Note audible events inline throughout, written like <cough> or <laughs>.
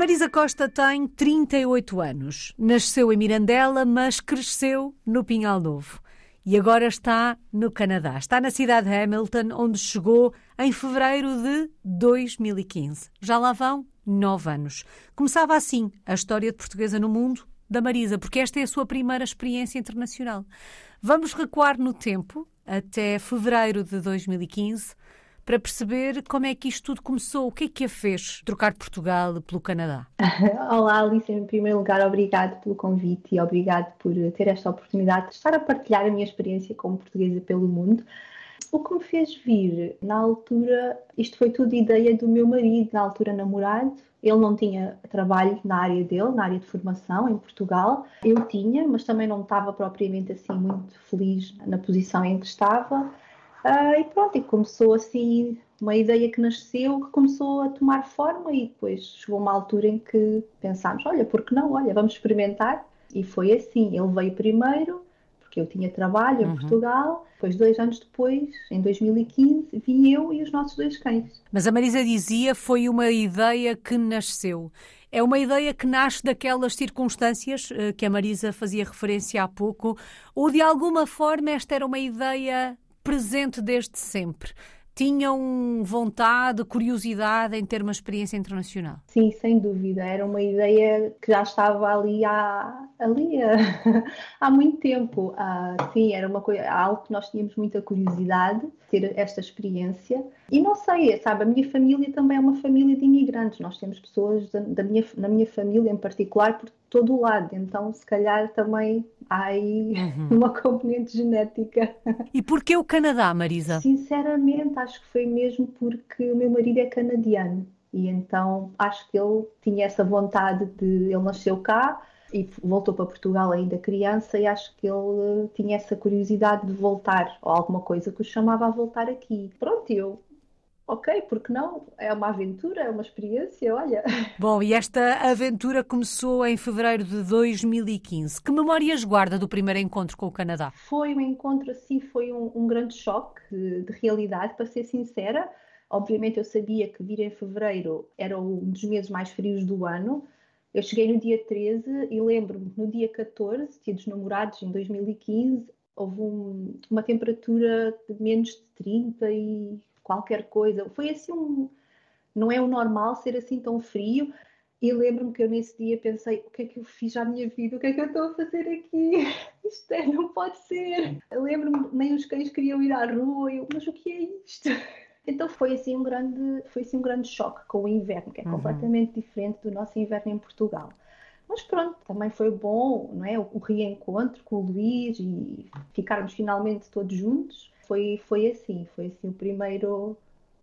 Marisa Costa tem 38 anos. Nasceu em Mirandela, mas cresceu no Pinhal Novo. E agora está no Canadá. Está na cidade de Hamilton, onde chegou em fevereiro de 2015. Já lá vão nove anos. Começava assim a história de portuguesa no mundo da Marisa, porque esta é a sua primeira experiência internacional. Vamos recuar no tempo até fevereiro de 2015 para perceber como é que isto tudo começou. O que é que a fez trocar Portugal pelo Canadá? <laughs> Olá, Alice. Em primeiro lugar, obrigado pelo convite e obrigado por ter esta oportunidade de estar a partilhar a minha experiência como portuguesa pelo mundo. O que me fez vir, na altura, isto foi tudo ideia do meu marido, na altura namorado. Ele não tinha trabalho na área dele, na área de formação em Portugal. Eu tinha, mas também não estava propriamente assim muito feliz na posição em que estava. Uh, e pronto, e começou assim uma ideia que nasceu, que começou a tomar forma e depois chegou uma altura em que pensámos, olha, por que não? Olha, vamos experimentar. E foi assim, ele veio primeiro, porque eu tinha trabalho em uhum. Portugal, depois dois anos depois, em 2015, vi eu e os nossos dois cães. Mas a Marisa dizia, foi uma ideia que nasceu. É uma ideia que nasce daquelas circunstâncias uh, que a Marisa fazia referência há pouco, ou de alguma forma esta era uma ideia presente desde sempre? Tinham vontade, curiosidade em ter uma experiência internacional? Sim, sem dúvida. Era uma ideia que já estava ali há, ali <laughs> há, muito tempo. Ah, sim, era uma coisa, algo que nós tínhamos muita curiosidade ter esta experiência. E não sei, sabe, a minha família também é uma família de imigrantes. Nós temos pessoas da, da minha, na minha família em particular por todo o lado. Então, se calhar também há aí uhum. <laughs> uma componente genética. E porquê o Canadá, Marisa? Sinceramente, acho que foi mesmo porque o meu marido é canadiano. E então acho que ele tinha essa vontade de. Ele nasceu cá, e voltou para Portugal ainda criança e acho que ele tinha essa curiosidade de voltar ou alguma coisa que o chamava a voltar aqui. Pronto, eu ok, porque não? É uma aventura, é uma experiência, olha. Bom, e esta aventura começou em fevereiro de 2015. Que memórias guarda do primeiro encontro com o Canadá? Foi um encontro, assim, foi um, um grande choque de, de realidade, para ser sincera. Obviamente eu sabia que vir em fevereiro era um dos meses mais frios do ano, eu cheguei no dia 13 e lembro-me, no dia 14, dia dos namorados, em 2015, houve um, uma temperatura de menos de 30 e qualquer coisa. Foi assim um. Não é o normal ser assim tão frio. E lembro-me que eu nesse dia pensei: o que é que eu fiz à minha vida? O que é que eu estou a fazer aqui? <laughs> Isto é, não pode ser. Lembro-me, nem os cães queriam ir à rua. Eu, mas o que é isto? <laughs> Então foi assim um grande, foi assim um grande choque com o inverno, que é uhum. completamente diferente do nosso inverno em Portugal. Mas pronto, também foi bom, não é? O, reencontro com o Luís e ficarmos finalmente todos juntos. Foi, foi assim, foi assim o primeiro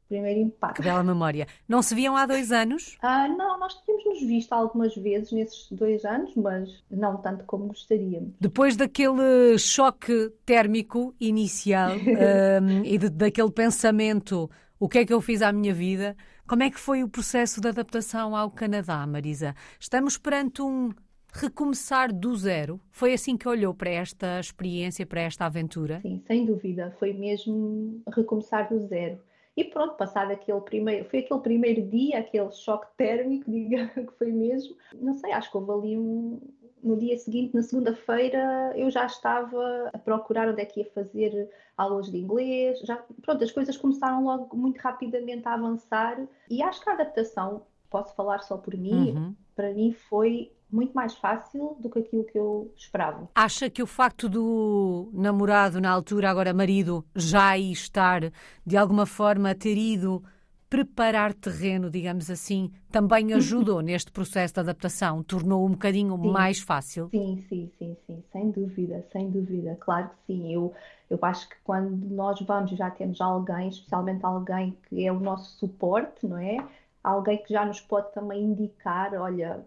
primeiro impacto. Que bela memória. Não se viam há dois anos? Ah, não, nós tínhamos nos visto algumas vezes nesses dois anos, mas não tanto como gostaríamos. Depois daquele choque térmico inicial <laughs> um, e de, daquele pensamento, o que é que eu fiz à minha vida? Como é que foi o processo de adaptação ao Canadá, Marisa? Estamos perante um recomeçar do zero? Foi assim que olhou para esta experiência, para esta aventura? Sim, sem dúvida. Foi mesmo recomeçar do zero. E pronto, passado aquele primeiro, foi aquele primeiro dia, aquele choque térmico, <laughs> diga que foi mesmo. Não sei, acho que houve ali um. No dia seguinte, na segunda-feira, eu já estava a procurar onde é que ia fazer aulas de inglês. Já, pronto, as coisas começaram logo muito rapidamente a avançar e acho que a adaptação, posso falar só por mim, uhum. Para mim foi muito mais fácil do que aquilo que eu esperava. Acha que o facto do namorado, na altura, agora marido, já aí estar, de alguma forma, ter ido preparar terreno, digamos assim, também <laughs> ajudou neste processo de adaptação? Tornou um bocadinho sim. mais fácil? Sim, sim, sim, sim, sem dúvida, sem dúvida, claro que sim. Eu, eu acho que quando nós vamos já temos alguém, especialmente alguém que é o nosso suporte, não é? Alguém que já nos pode também indicar, olha,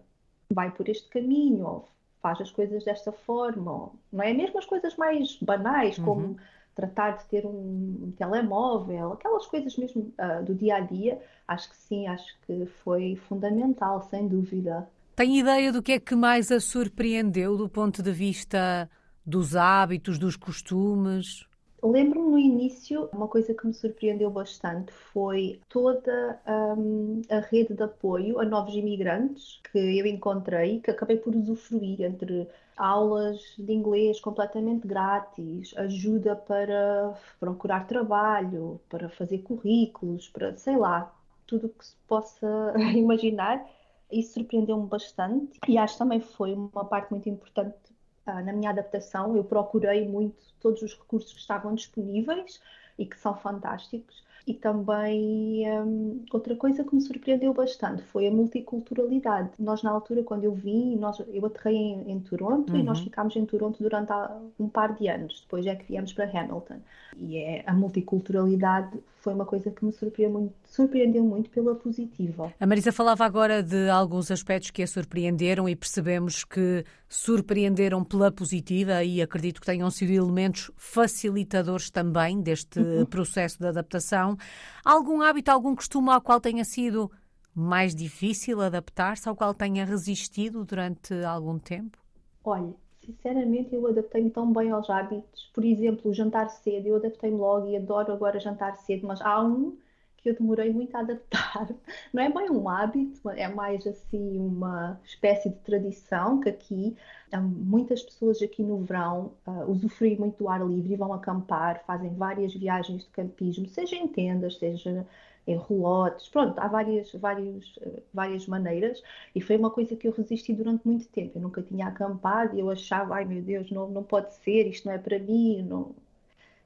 vai por este caminho, ou faz as coisas desta forma, ou, não é? Mesmo as coisas mais banais, uhum. como tratar de ter um, telemóvel, aquelas coisas mesmo uh, do dia a dia, acho que sim, acho que foi fundamental, sem dúvida. Tem ideia do que é que mais a surpreendeu do ponto de vista dos hábitos, dos costumes? Lembro-me no início, uma coisa que me surpreendeu bastante foi toda um, a rede de apoio a novos imigrantes que eu encontrei, que acabei por usufruir entre aulas de inglês completamente grátis, ajuda para procurar trabalho, para fazer currículos, para sei lá, tudo o que se possa <laughs> imaginar. Isso surpreendeu-me bastante e acho que também foi uma parte muito importante ah, na minha adaptação, eu procurei muito todos os recursos que estavam disponíveis e que são fantásticos. E também um, outra coisa que me surpreendeu bastante foi a multiculturalidade. Nós, na altura, quando eu vim, nós, eu aterrei em, em Toronto uhum. e nós uhum. ficámos em Toronto durante um par de anos. Depois é que viemos para Hamilton. E é, a multiculturalidade foi uma coisa que me surpreendeu muito, surpreendeu muito pela positiva. A Marisa falava agora de alguns aspectos que a surpreenderam e percebemos que surpreenderam pela positiva e acredito que tenham sido elementos facilitadores também deste uhum. processo de adaptação. Algum hábito, algum costume ao qual tenha sido mais difícil adaptar-se, ao qual tenha resistido durante algum tempo? Olha, sinceramente, eu adaptei-me tão bem aos hábitos. Por exemplo, o jantar cedo, eu adaptei-me logo e adoro agora jantar cedo, mas há um que eu demorei muito a adaptar. <laughs> Não é bem um hábito, é mais assim uma espécie de tradição que aqui muitas pessoas aqui no verão uh, usufruem muito do ar livre e vão acampar, fazem várias viagens de campismo, seja em tendas, seja em relotes, pronto, há várias, várias, várias maneiras e foi uma coisa que eu resisti durante muito tempo. Eu nunca tinha acampado e eu achava, ai meu Deus, não, não pode ser, isto não é para mim, não,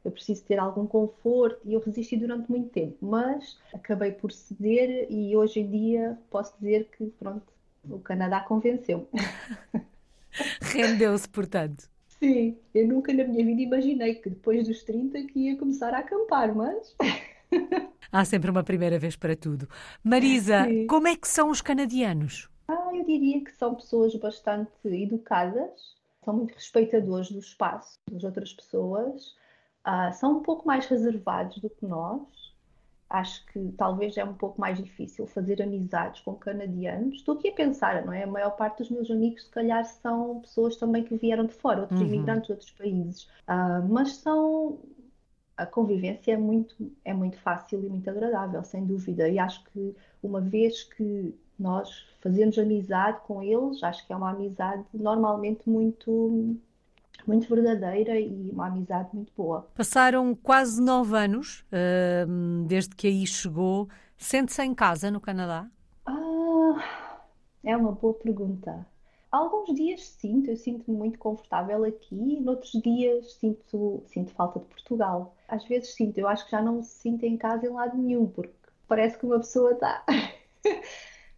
eu preciso ter algum conforto e eu resisti durante muito tempo, mas acabei por ceder e hoje em dia posso dizer que, pronto, o Canadá convenceu-me. <laughs> Rendeu-se, portanto. Sim, eu nunca na minha vida imaginei que depois dos 30 que ia começar a acampar, mas <laughs> Há sempre uma primeira vez para tudo. Marisa, Sim. como é que são os canadianos? Ah, eu diria que são pessoas bastante educadas, são muito respeitadores do espaço das outras pessoas, ah, são um pouco mais reservados do que nós. Acho que talvez é um pouco mais difícil fazer amizades com canadianos. Estou aqui a pensar, não é? A maior parte dos meus amigos, se calhar, são pessoas também que vieram de fora, outros uhum. imigrantes de outros países. Ah, mas são a convivência é muito, é muito fácil e muito agradável, sem dúvida. E acho que uma vez que nós fazemos amizade com eles, acho que é uma amizade normalmente muito, muito verdadeira e uma amizade muito boa. Passaram quase nove anos uh, desde que aí chegou. Sente-se em casa no Canadá? Ah, é uma boa pergunta. Alguns dias sinto, eu sinto-me muito confortável aqui, noutros dias sinto, sinto falta de Portugal. Às vezes sinto, eu acho que já não me sinto em casa em lado nenhum, porque parece que uma pessoa está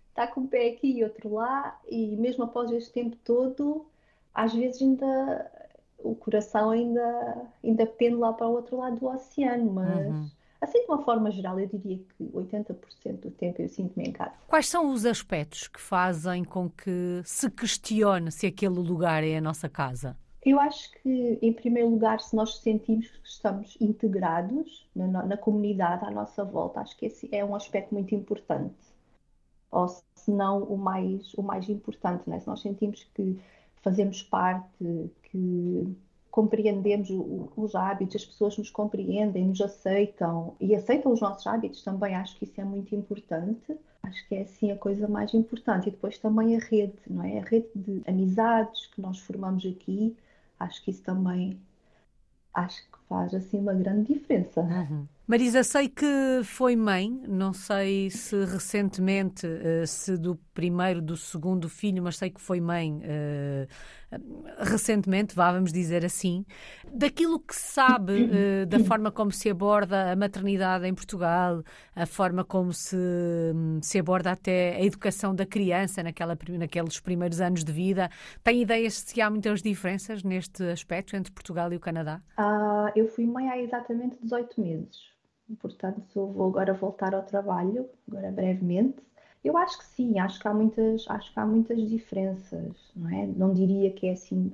está <laughs> com um pé aqui e outro lá, e mesmo após este tempo todo, às vezes ainda o coração ainda, ainda pende lá para o outro lado do oceano, mas uhum. Assim, de uma forma geral, eu diria que 80% do tempo eu sinto-me em casa. Quais são os aspectos que fazem com que se questione se aquele lugar é a nossa casa? Eu acho que, em primeiro lugar, se nós sentimos que estamos integrados na, na comunidade à nossa volta, acho que esse é um aspecto muito importante. Ou se não o mais, o mais importante, né? se nós sentimos que fazemos parte, que compreendemos os hábitos, as pessoas nos compreendem, nos aceitam e aceitam os nossos hábitos também, acho que isso é muito importante. Acho que é assim a coisa mais importante. E depois também a rede, não é? A rede de amizades que nós formamos aqui, acho que isso também acho que faz assim uma grande diferença. Uhum. Marisa, sei que foi mãe, não sei se recentemente, eh, se do primeiro, do segundo filho, mas sei que foi mãe eh, recentemente, vá, vamos dizer assim. Daquilo que se sabe, eh, da forma como se aborda a maternidade em Portugal, a forma como se, se aborda até a educação da criança naquela, naqueles primeiros anos de vida, tem ideias se há muitas diferenças neste aspecto entre Portugal e o Canadá? Uh, eu fui mãe há exatamente 18 meses portanto vou agora voltar ao trabalho, agora brevemente. Eu acho que sim, acho que há muitas, acho que há muitas diferenças, não é? Não diria que é assim,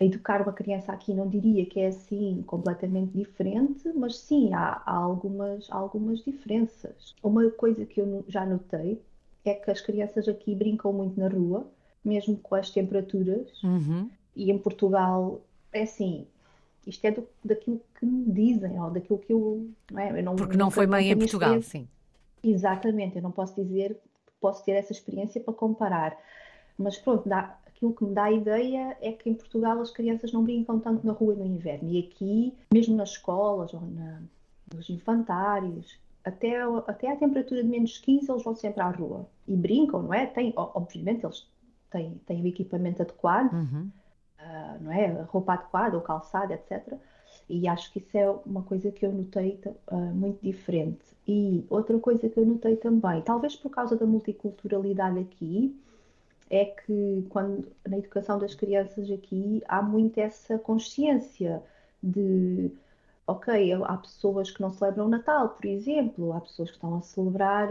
educar uma criança aqui não diria que é assim completamente diferente, mas sim, há, há algumas, algumas diferenças. Uma coisa que eu já notei é que as crianças aqui brincam muito na rua, mesmo com as temperaturas, uhum. e em Portugal é assim, isto é do, daquilo que me dizem, ou daquilo que eu. Não é? eu não, Porque não foi mãe em Portugal, sim. Exatamente, eu não posso dizer que posso ter essa experiência para comparar. Mas pronto, dá, aquilo que me dá a ideia é que em Portugal as crianças não brincam tanto na rua no inverno. E aqui, mesmo nas escolas ou na, nos infantários, até, até a temperatura de menos 15 eles vão sempre à rua. E brincam, não é? Tem, obviamente eles têm, têm o equipamento adequado, uhum. Uh, não é? Roupa adequada, o calçado, etc. E acho que isso é uma coisa que eu notei uh, muito diferente. E outra coisa que eu notei também, talvez por causa da multiculturalidade aqui, é que quando na educação das crianças aqui há muito essa consciência de ok, há pessoas que não celebram o Natal, por exemplo, há pessoas que estão a celebrar,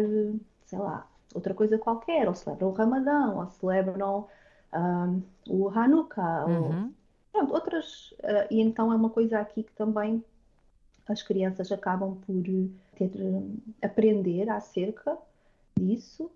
sei lá, outra coisa qualquer, ou celebram o Ramadão, ou celebram um, o Hanukkah, uhum. ou, pronto, outras. Uh, e então é uma coisa aqui que também as crianças acabam por ter, aprender acerca disso.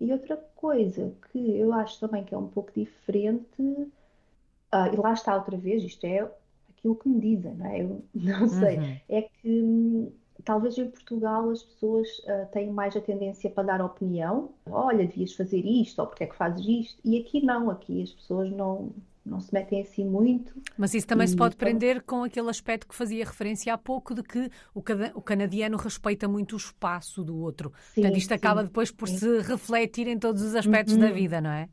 E outra coisa que eu acho também que é um pouco diferente, uh, e lá está outra vez, isto é aquilo que me dizem, não é? Eu <laughs> não sei. Uhum. É que hum, talvez em Portugal as pessoas uh, têm mais a tendência para dar opinião. Olha, devias fazer isto, ou porque é que fazes isto? E aqui não, aqui as pessoas não, não se metem assim muito. Mas isso também e, se pode prender com aquele aspecto que fazia referência há pouco de que o, o canadiano respeita muito o espaço do outro. Sim, Portanto, isto sim, acaba depois por sim. se refletir em todos os aspectos uhum. da vida, não é?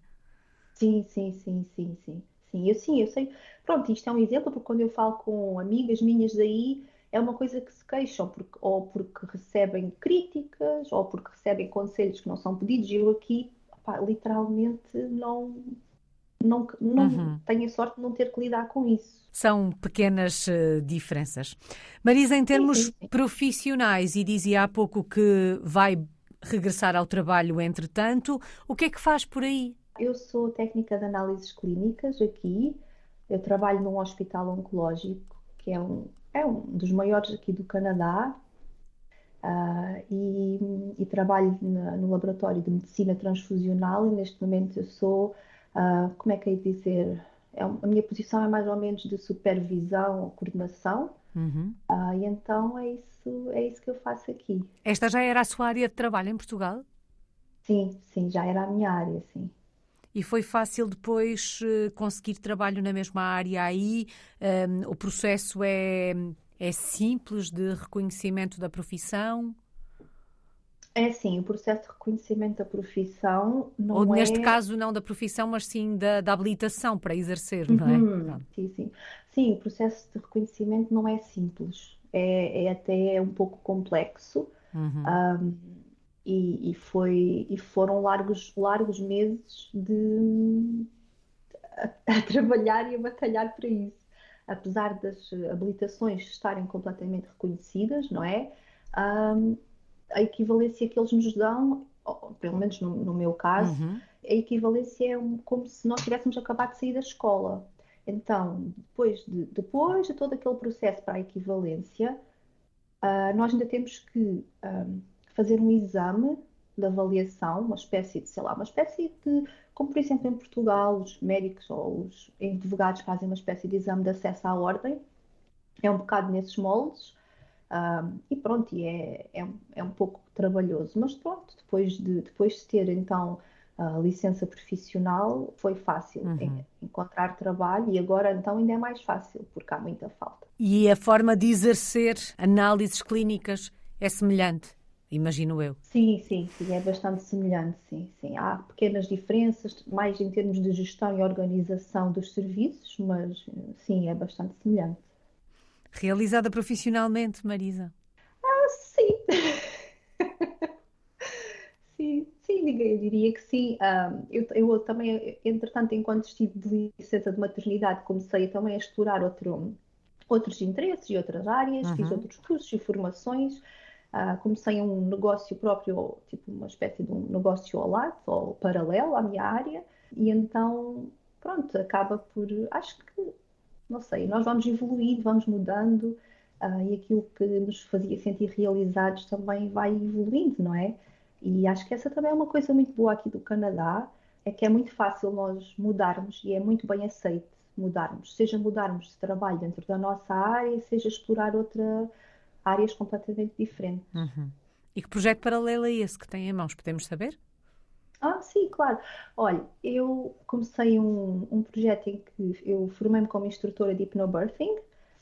Sim, sim, sim, sim, sim. Sim, eu sim, eu sei. Pronto, isto é um exemplo, porque quando eu falo com amigas minhas daí, é uma coisa que se queixam, porque, ou porque recebem críticas, ou porque recebem conselhos que não são pedidos, e eu aqui, literalmente, não, não, não uhum. tenho a sorte de não ter que lidar com isso. São pequenas uh, diferenças. Marisa, em termos sim, sim, sim. profissionais, e dizia há pouco que vai regressar ao trabalho entretanto, o que é que faz por aí? Eu sou técnica de análises clínicas aqui. Eu trabalho num hospital oncológico, que é um, é um dos maiores aqui do Canadá. Uh, e, e, trabalho na, no laboratório de medicina transfusional e neste momento eu sou, uh, como é que é dizer, é, a minha posição é mais ou menos de supervisão ou coordenação uhum. uh, e então é isso, é isso que eu faço aqui. Esta já era a sua área de trabalho em Portugal? Sim, sim, já era a minha área, sim. E foi fácil depois eh, conseguir trabalho na mesma área aí? Um, o processo é, é simples de reconhecimento da profissão? É sim, o processo de reconhecimento da profissão não Ou, é... neste caso, não da profissão, mas sim da, da habilitação para exercer, não é? Uhum, sim, sim. Sim, o processo de reconhecimento não é simples. É, é até um pouco complexo. Uhum. Um, e, e, foi, e foram largos, largos meses de, a, a <laughs> trabalhar e a batalhar para isso. Apesar das habilitações estarem completamente reconhecidas, não é? Um, a equivalência que eles nos dão, pelo menos no, no meu caso, uhum. a equivalência é um, como se nós tivéssemos acabado de sair da escola. Então, depois de, depois de todo aquele processo para a equivalência, uh, nós ainda temos que um, fazer um exame de avaliação, uma espécie de, sei lá, uma espécie de, como por exemplo em Portugal, os médicos ou os advogados fazem uma espécie de exame de acesso à ordem, é um bocado nesses moldes, um, e pronto, e é, é, é, um pouco trabalhoso, mas pronto, depois de, depois de ter então a licença profissional, foi fácil uhum. encontrar trabalho e agora então ainda é mais fácil, porque há muita falta. E a forma de exercer análises clínicas é semelhante? Imagino eu. Sim, sim, sim, é bastante semelhante, sim, sim. Há pequenas diferenças, mais em termos de gestão e organização dos serviços, mas sim, é bastante semelhante. Realizada profissionalmente, Marisa? Ah, sim. <laughs> sim, sim, eu diria que sim. Um, eu, eu, também, entretanto, enquanto estive de licença de maternidade, comecei também a explorar outro, outros interesses e outras áreas, uhum. fiz outros cursos e formações. Uh, comecei um negócio próprio, tipo uma espécie de um negócio ao lado, ou paralelo à minha área, e então, pronto, acaba por. Acho que, não sei, nós vamos evoluindo, vamos mudando, uh, e aquilo que nos fazia sentir realizados também vai evoluindo, não é? E acho que essa também é uma coisa muito boa aqui do Canadá, é que é muito fácil nós mudarmos e é muito bem aceito mudarmos, seja mudarmos de trabalho dentro da nossa área, seja explorar outra áreas completamente diferentes. Uhum. E que projeto paralelo é esse que tem em mãos? Podemos saber? Ah, sim, claro. Olha, eu comecei um, um projeto em que eu formei-me como instrutora de hypnobirthing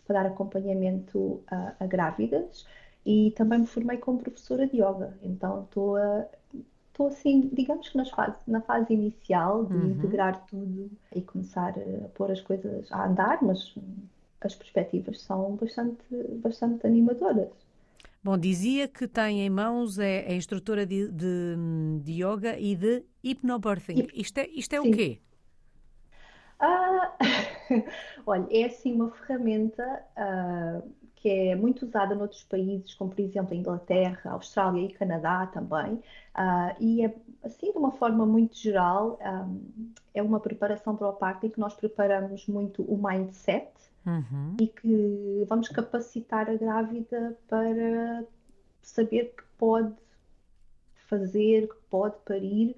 para dar acompanhamento a, a, grávidas e também me formei como professora de yoga. Então estou estou assim, digamos que nas fase, na fase inicial de uhum. integrar tudo e começar a pôr as coisas a andar, mas as perspectivas são bastante, bastante animadoras. Bom, dizia que tem em mãos, é, é instrutora de, de, de, yoga e de hypnobirthing. Isto é, isto é o quê? Ah, <laughs> olha, é assim uma ferramenta ah, que é muito usada noutros países, como por exemplo a Inglaterra, a Austrália e Canadá também, uh, e é assim de uma forma muito geral, um, é uma preparação para o parto em que nós preparamos muito o mindset uhum. e que vamos capacitar a grávida para saber que pode fazer, que pode parir,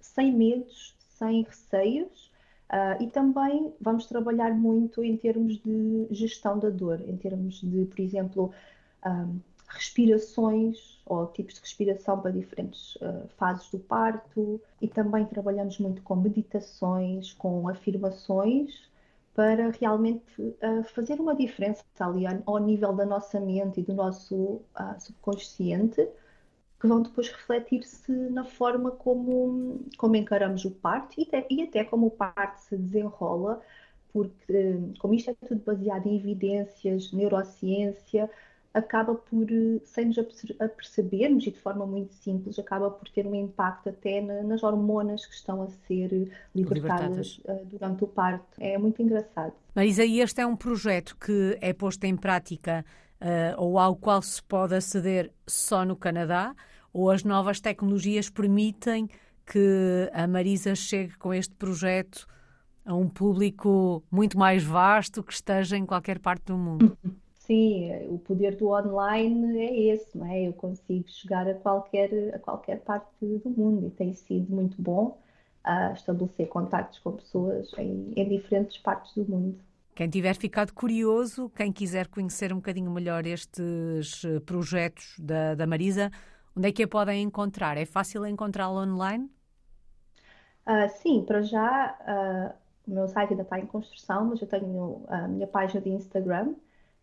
sem medos, sem receios, Uh, e também vamos trabalhar muito em termos de gestão da dor, em termos de, por exemplo, um, respirações ou tipos de respiração para diferentes uh, fases do parto. E também trabalhamos muito com meditações, com afirmações para realmente uh, fazer uma diferença ali ao nível da nossa mente e do nosso subconsciente que vão depois refletir-se na forma como, como encaramos o parto e e até como o parto se desenrola, porque como isto é tudo baseado em evidências, neurociência, acaba por, sem nos apercebermos e de forma muito simples, acaba por ter um impacto até na, nas hormonas que estão a ser libertadas, libertadas. Uh, durante o parto. É muito engraçado. Marisa, e este é um projeto que é posto em prática uh, ou ao qual se pode aceder só no Canadá, ou as novas tecnologias permitem que a Marisa chegue com este projeto a um público muito mais vasto que esteja em qualquer parte do mundo. <laughs> Sim, o poder do online é esse, não é? Eu consigo chegar a qualquer, a qualquer parte do mundo e tem sido muito bom a estabelecer contactos com pessoas em, em diferentes partes do mundo. Quem tiver ficado curioso, quem quiser conhecer um bocadinho melhor estes eh, projetos da, da Marisa, onde é que a podem encontrar? É fácil encontrá-la online? Uh, sim, para já uh, o meu site ainda está em construção, mas eu tenho a minha página de Instagram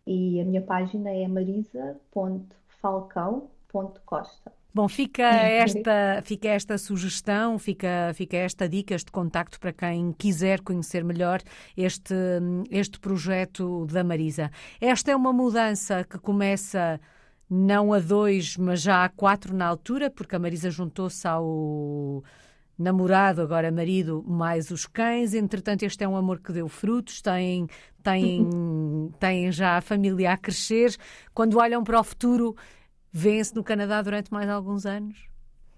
e a minha página é marisa.falcão.costa. Bom, fica esta, fica esta sugestão, fica, fica esta dica, este contacto para quem quiser conhecer melhor este, este projeto da Marisa. Esta é uma mudança que começa não a dois, mas já a quatro na altura, porque a Marisa juntou-se ao namorado, agora marido, mais os cães. Entretanto, este é um amor que deu frutos, tem, tem, <laughs> tem já a família a crescer. Quando olham para o futuro, Vê-se no Canadá durante mais alguns anos?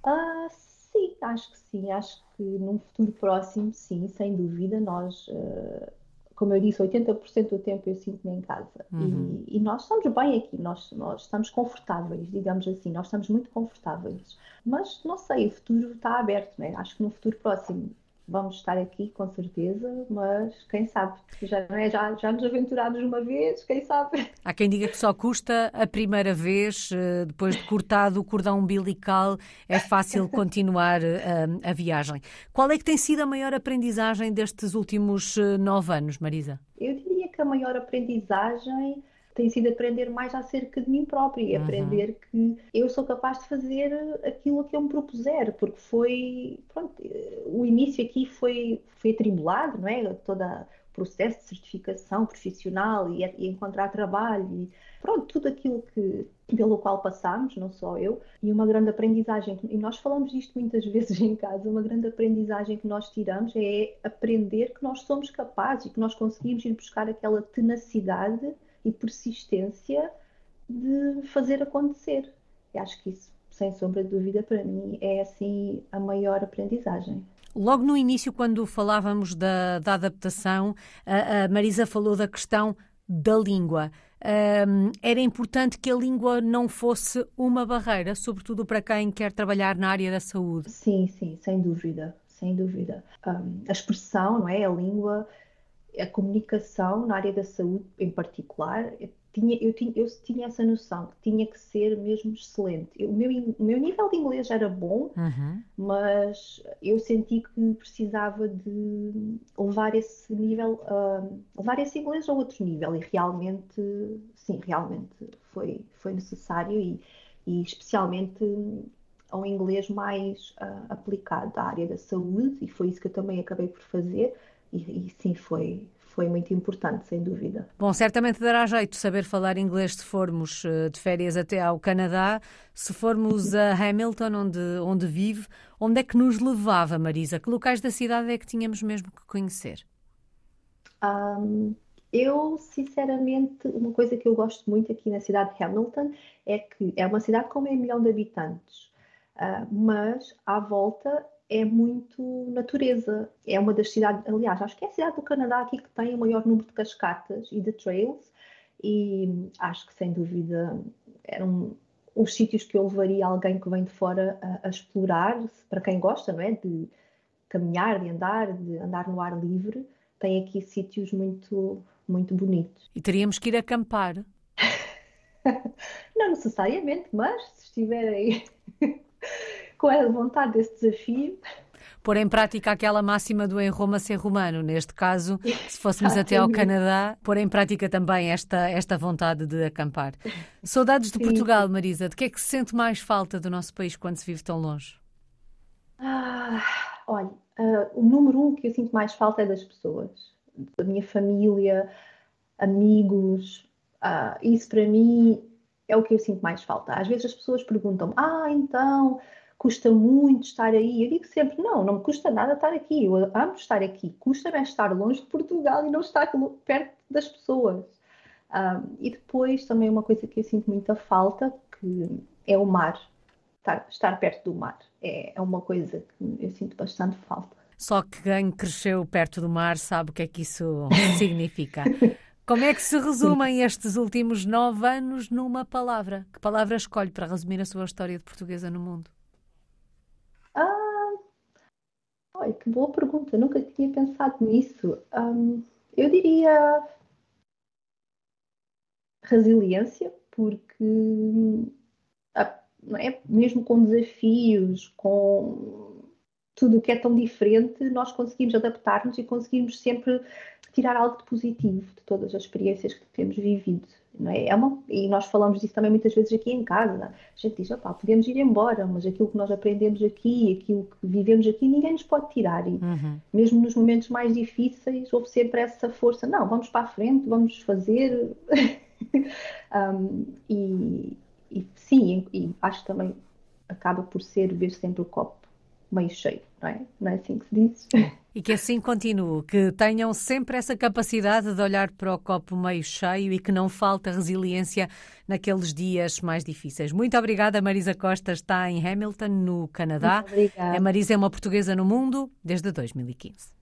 Ah, sim, acho que sim. Acho que num futuro próximo, sim, sem dúvida. Nós, uh, como eu disse, 80% do tempo eu sinto-me em casa. Uhum. E, e, nós estamos bem aqui, nós, nós estamos confortáveis, digamos assim, nós estamos muito confortáveis. Mas não sei, o futuro está aberto, né? Acho que no futuro próximo vamos estar aqui com certeza, mas quem sabe, já, não é, já, já nos aventurámos uma vez, quem sabe. <laughs> Há quem diga que só custa a primeira vez, eh, depois de cortado o cordão umbilical, é fácil <laughs> continuar a, eh, a viagem. Qual é que tem sido a maior aprendizagem destes últimos eh, nove anos, Marisa? Eu diria que a maior aprendizagem tem sido aprender mais acerca de mim própria e uhum. aprender que eu sou capaz de fazer aquilo que eu me propuser, porque foi, pronto, o início aqui foi, foi atribulado, não é? Todo o processo de certificação profissional e, e encontrar trabalho e pronto, tudo aquilo que pelo qual passamos, não só eu, e uma grande aprendizagem, e nós falamos disto muitas <laughs> vezes em casa, uma grande aprendizagem que nós tiramos é aprender que nós somos capazes e que nós conseguimos ir buscar aquela tenacidade e persistência de fazer acontecer. E acho que isso, sem sombra de dúvida, para mim é assim a maior aprendizagem. Logo no início, quando falávamos da, da adaptação, a, a, Marisa falou da questão da língua. Um, era importante que a língua não fosse uma barreira, sobretudo para quem quer trabalhar na área da saúde. Sim, sim, sem dúvida, sem dúvida. Um, a expressão, não é? A língua, a comunicação na área da saúde em particular, eu tinha, eu tinha, eu tinha essa noção que tinha que ser mesmo excelente. Eu, o, meu, o meu nível de inglês era bom, uhum. mas eu senti que precisava de levar esse nível, uh, levar esse inglês a outro nível e realmente, sim, realmente foi, foi necessário e, e especialmente a um inglês mais uh, aplicado à área da saúde e foi isso que eu também acabei por fazer e, e sim, foi, foi muito importante, sem dúvida. Bom, certamente dará jeito saber falar inglês se formos uh, de férias até ao Canadá. Se formos a Hamilton, onde, onde vive, onde é que nos levava, Marisa? Que locais da cidade é que tínhamos mesmo que conhecer? Um, eu, sinceramente, uma coisa que eu gosto muito aqui na cidade de Hamilton é que é uma cidade com meio milhão de habitantes, uh, mas à volta é muito natureza. É uma das cidades, aliás, acho que é a cidade do Canadá aqui que tem o maior número de cascatas e de trails, e acho que sem dúvida eram os sítios que eu levaria alguém que vem de fora a, a explorar, para quem gosta, não é? De caminhar, de andar, de andar no ar livre. Tem aqui sítios muito muito bonitos. E teríamos que ir acampar? <laughs> Não necessariamente, mas se estiverem com a vontade desse desafio. Pôr em prática aquela máxima do em Roma ser romano, neste caso, se fôssemos até ao Canadá, pôr em prática também esta, esta vontade de acampar. Saudades de Sim. Portugal, Marisa, de que é que se sente mais falta do nosso país quando se vive tão longe? Ah, olha, uh, o número um que eu sinto mais falta é das pessoas da minha família, amigos. Uh, isso para mim é o que eu sinto mais falta. Às vezes as pessoas perguntam: Ah, então custa muito estar aí. Eu digo sempre: Não, não me custa nada estar aqui. Eu amo estar aqui. Custa-me estar longe de Portugal e não estar perto das pessoas. Uh, e depois também uma coisa que eu sinto muita falta que é o mar. Estar, estar perto do mar é, é uma coisa que eu sinto bastante falta. Só que quem cresceu perto do mar sabe o que é que isso <laughs> significa. Como é que se resumem estes últimos nove anos numa palavra? Que palavra escolhe para resumir a sua história de portuguesa no mundo? Ah, olha, que boa pergunta, nunca tinha pensado nisso. Um, eu diria resiliência, porque não é? mesmo com desafios, com tudo o que é tão diferente, nós conseguimos adaptar-nos e conseguimos sempre tirar algo de positivo de todas as experiências que temos vivido. Não é? é uma, e nós falamos disso também muitas vezes aqui em casa. A gente diz, opá, podemos ir embora, mas aquilo que nós aprendemos aqui, aquilo que vivemos aqui, ninguém nos pode tirar. E uhum. mesmo nos momentos mais difíceis, houve sempre essa força, não, vamos para a frente, vamos fazer. <laughs> um, e, e, sim, e acho que também acaba por ser ver sempre o copo meio cheio, não é? Não é assim que se diz? E que assim continue, que tenham sempre essa capacidade de olhar para o copo meio cheio e que não falta resiliência naqueles dias mais difíceis. Muito obrigada, Marisa Costa, está em Hamilton, no Canadá. A Marisa é uma portuguesa no mundo desde 2015.